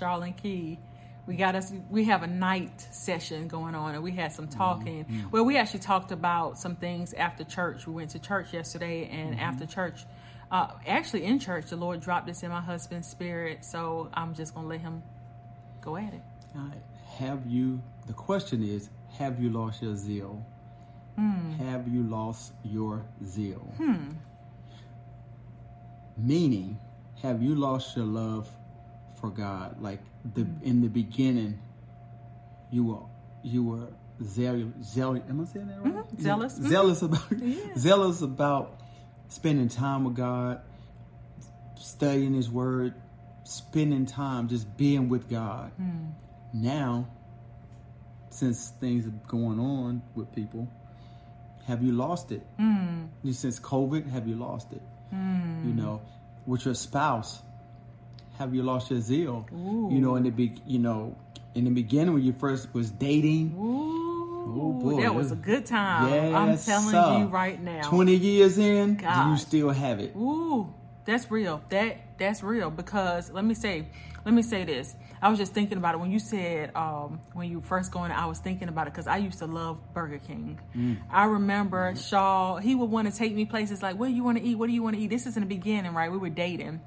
Charlotte Key. We got us. We have a night session going on, and we had some talking. Mm-hmm. Well, we actually talked about some things after church. We went to church yesterday, and Mm-hmm. after church, uh, actually in church, the Lord dropped this in my husband's spirit. So I'm just gonna let him go at it. All right. Have you? The question is: Have you lost your zeal? Have you lost your zeal? Meaning, have you lost your love for God? Like the in the beginning, you were you were zealous. zealous am I saying that right? Mhm. Zealous. Mhm. Zealous about Yeah. zealous about spending time with God, studying His Word, spending time just being with God. Now, since things are going on with people, have you lost it? Mm. Since COVID, have you lost it? You know, with your spouse, have you lost your zeal? You know, in the big, you know, in the beginning when you first was dating, Ooh, Oh, boy. that was a good time. I'm telling sir. you right now. twenty years in, you still have it? Ooh, that's real. That that's real because let me say, let me say this. I was just thinking about it when you said um, when you first going. I was thinking about it because I used to love Burger King. Mm. I remember Shaw. He would want to take me places like, "What do you want to eat? What do you want to eat?" This is in the beginning, right? We were dating,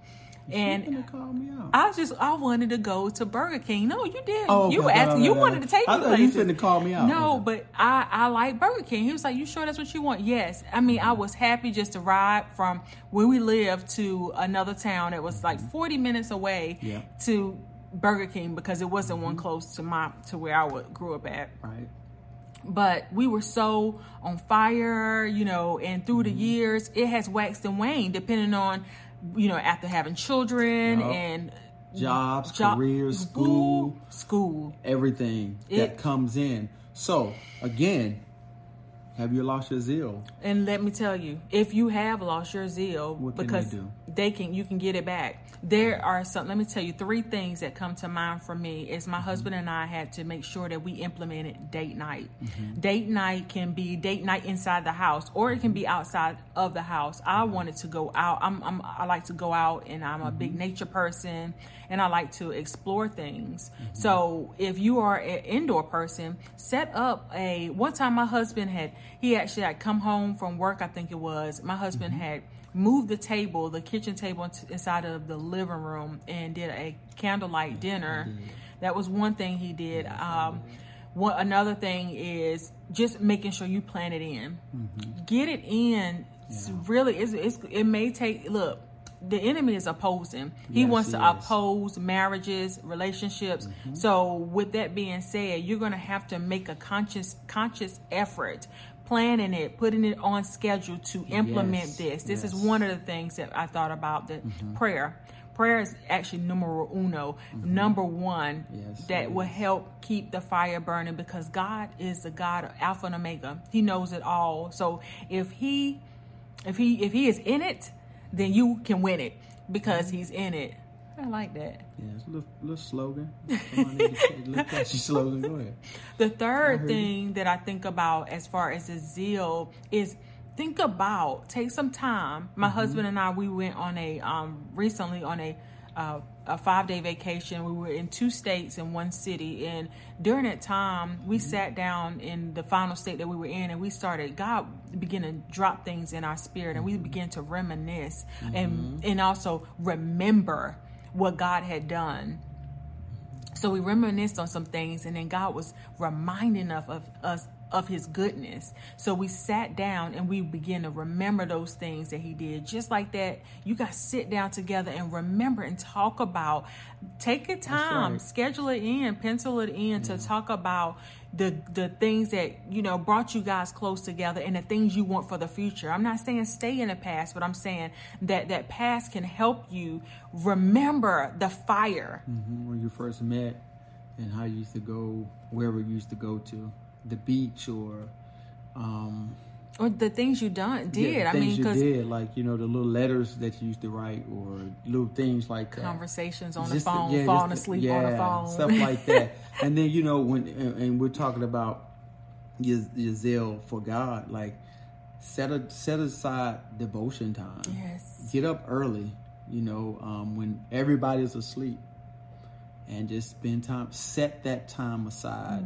and call me out. I just I wanted to go to Burger King. No, you did. Oh, you were asking. you wanted to take I me thought you places. finna call me out. No, Okay. but I I like Burger King. He was like, "You sure that's what you want?" Yes. I mean, I was happy just to ride from where we lived to another town that was like forty minutes away Yeah. to Burger King because it wasn't one close to my to where I would, grew up at right. but we were so on fire, you know, and through Mm-hmm. the years, it has waxed and waned depending on, you know, after having children Yup. and Jobs, job- careers, school, school. everything It- that comes in. So again, have you lost your zeal? And let me tell you, if you have lost your zeal, What can because they do? they can, you can get it back. There are some. Let me tell you, three things that come to mind for me is Mm-hmm. my husband and I had to make sure that we implemented date night. Mm-hmm. Date night can be date night inside the house, or it can be outside of the house. I Mm-hmm. wanted to go out. I'm, I'm I like to go out, and I'm a Mm-hmm. big nature person, and I like to explore things. Mm-hmm. So if you are an indoor person, set up a. One time, my husband had he actually had come home from work. I think it was my husband Mm-hmm. had moved the table, the kitchen table, inside of the living room and did a candlelight dinner. That was one thing he did. Um, one another thing is just making sure you plan it in. Get it in. It's really, it's, it's, it may take. Look, the enemy is opposing. He Yes, wants to oppose marriages, relationships. So, with that being said, you're going to have to make a conscious conscious effort planning it, putting it on schedule to implement Yes, this. This is one of the things that I thought about the mm-hmm. prayer. Prayer is actually numero uno, mm-hmm. number one, Yes, that will help keep the fire burning because God is the God of Alpha and Omega. He knows it all. So if he if he if he is in it, then you can win it because mm-hmm. he's in it. I like that. Yeah, it's a little, little slogan. Somebody need to little catchy slogan. Go ahead. The third thing that I think about as far as the zeal is think about take some time. My Mm-hmm. husband and I we went on a um recently on a uh, a five day vacation. We were in two states and one city, and during that time, we Mm-hmm. sat down in the final state that we were in, and we started. God began to drop things in our spirit, and we Mm-hmm. began to reminisce and and also remember what God had done. So we reminisced on some things, and then God was reminding of, of us of His goodness. So we sat down and we began to remember those things that He did. Just like that, you guys sit down together and remember and talk about. Take your time, right. schedule it in, pencil it in to talk about the the things that you know brought you guys close together and the things you want for the future. I'm not saying stay in the past, but I'm saying that that past can help you remember the fire hmm When you first met and how you used to go, wherever you used to go to, the beach or, um, or the things you done did. yeah, I things mean, you did, like, you know, the little letters that you used to write or little things like that. conversations on the phone, yeah, falling asleep on the phone, stuff like that. and then you know when and, and we're talking about your, your zeal for God, like set a set aside devotion time. yes, Get up early, you know, um, when everybody's asleep. and just spend time. Set that time aside.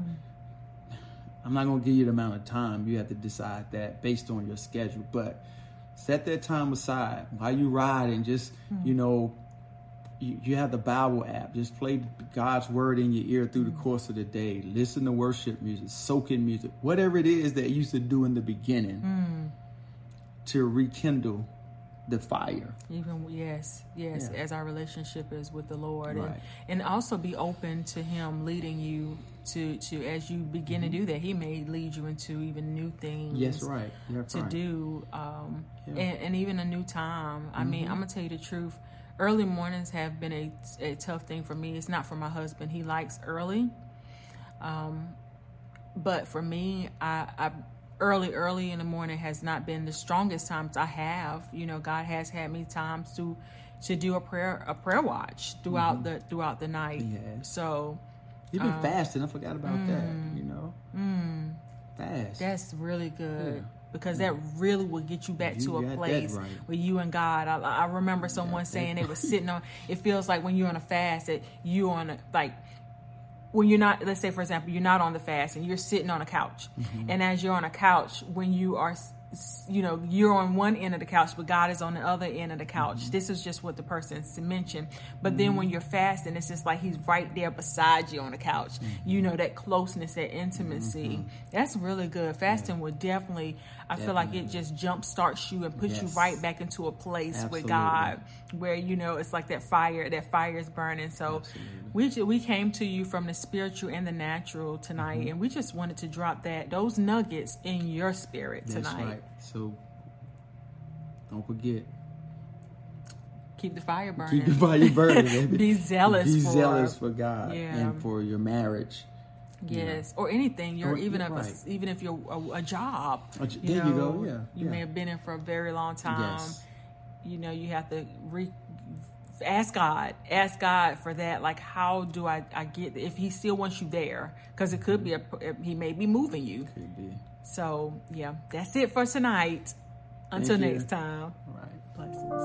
I'm not gonna give you the amount of time. You have to decide that based on your schedule, but set that time aside while you ride and just hmm. you know you, you have the bible app. Just play god's word in your ear through the hmm. course of the day. Listen to worship music soak in music whatever it is that you used to do in the beginning hmm. to rekindle the fire Even yes, yes, Yeah. as our relationship is with the Lord, Right. and and also be open to Him leading you to to as you begin to do that. He may lead you into even new things. Mm-hmm. yes right You're to right. do, um, Yeah. Mm-hmm. and, and even a new time. I mean, I'm gonna tell you the truth. Early mornings have been a, a tough thing for me. It's not for my husband. He likes early, um, but for me, I, I early early in the morning has not been the strongest times I have. You know, God has had me times to to do a prayer a prayer watch throughout the throughout the night. Has. So You've Um, been fasting. I forgot about that. mm. You know, fast. That's really good Yeah. because that really will get you back You to a place right. where you and God. I, I remember someone saying they were sitting on. It feels like when you're on a fast that you're on a like when you're not. Let's say for example, you're not on the fast and you're sitting on a couch, Mm-hmm. and as you're on a couch, when you are. You know, you're on one end of the couch, but God is on the other end of the couch. Mm-hmm. This is just what the person s- mentioned. But then when you're fasting, it's just like He's right there beside you on the couch. Mm-hmm. You know, that closeness, that intimacy. That's really good. Fasting will definitely, I feel like it just jump starts you and puts you right back into a place with God where, you know, it's like that fire, that fire is burning. So we, we came to you from the spiritual and the natural tonight, Mm-hmm. and we just wanted to drop that, those nuggets in your spirit That's tonight. right. So don't forget. Keep the fire burning. Keep the fire burning. Be zealous Be for- zealous for God Yeah. and for your marriage. Yes, or anything. You're Or- even if a, even if you're a, a job. A j- there you go, yeah, You yeah. may have been in for a very long time. Yes. You know, you have to re, ask God, ask God for that. Like, how do I I get if He still wants you there? Because it could be a He may be moving you. Could be. So yeah, that's it for tonight. Until next time, All right. blessings.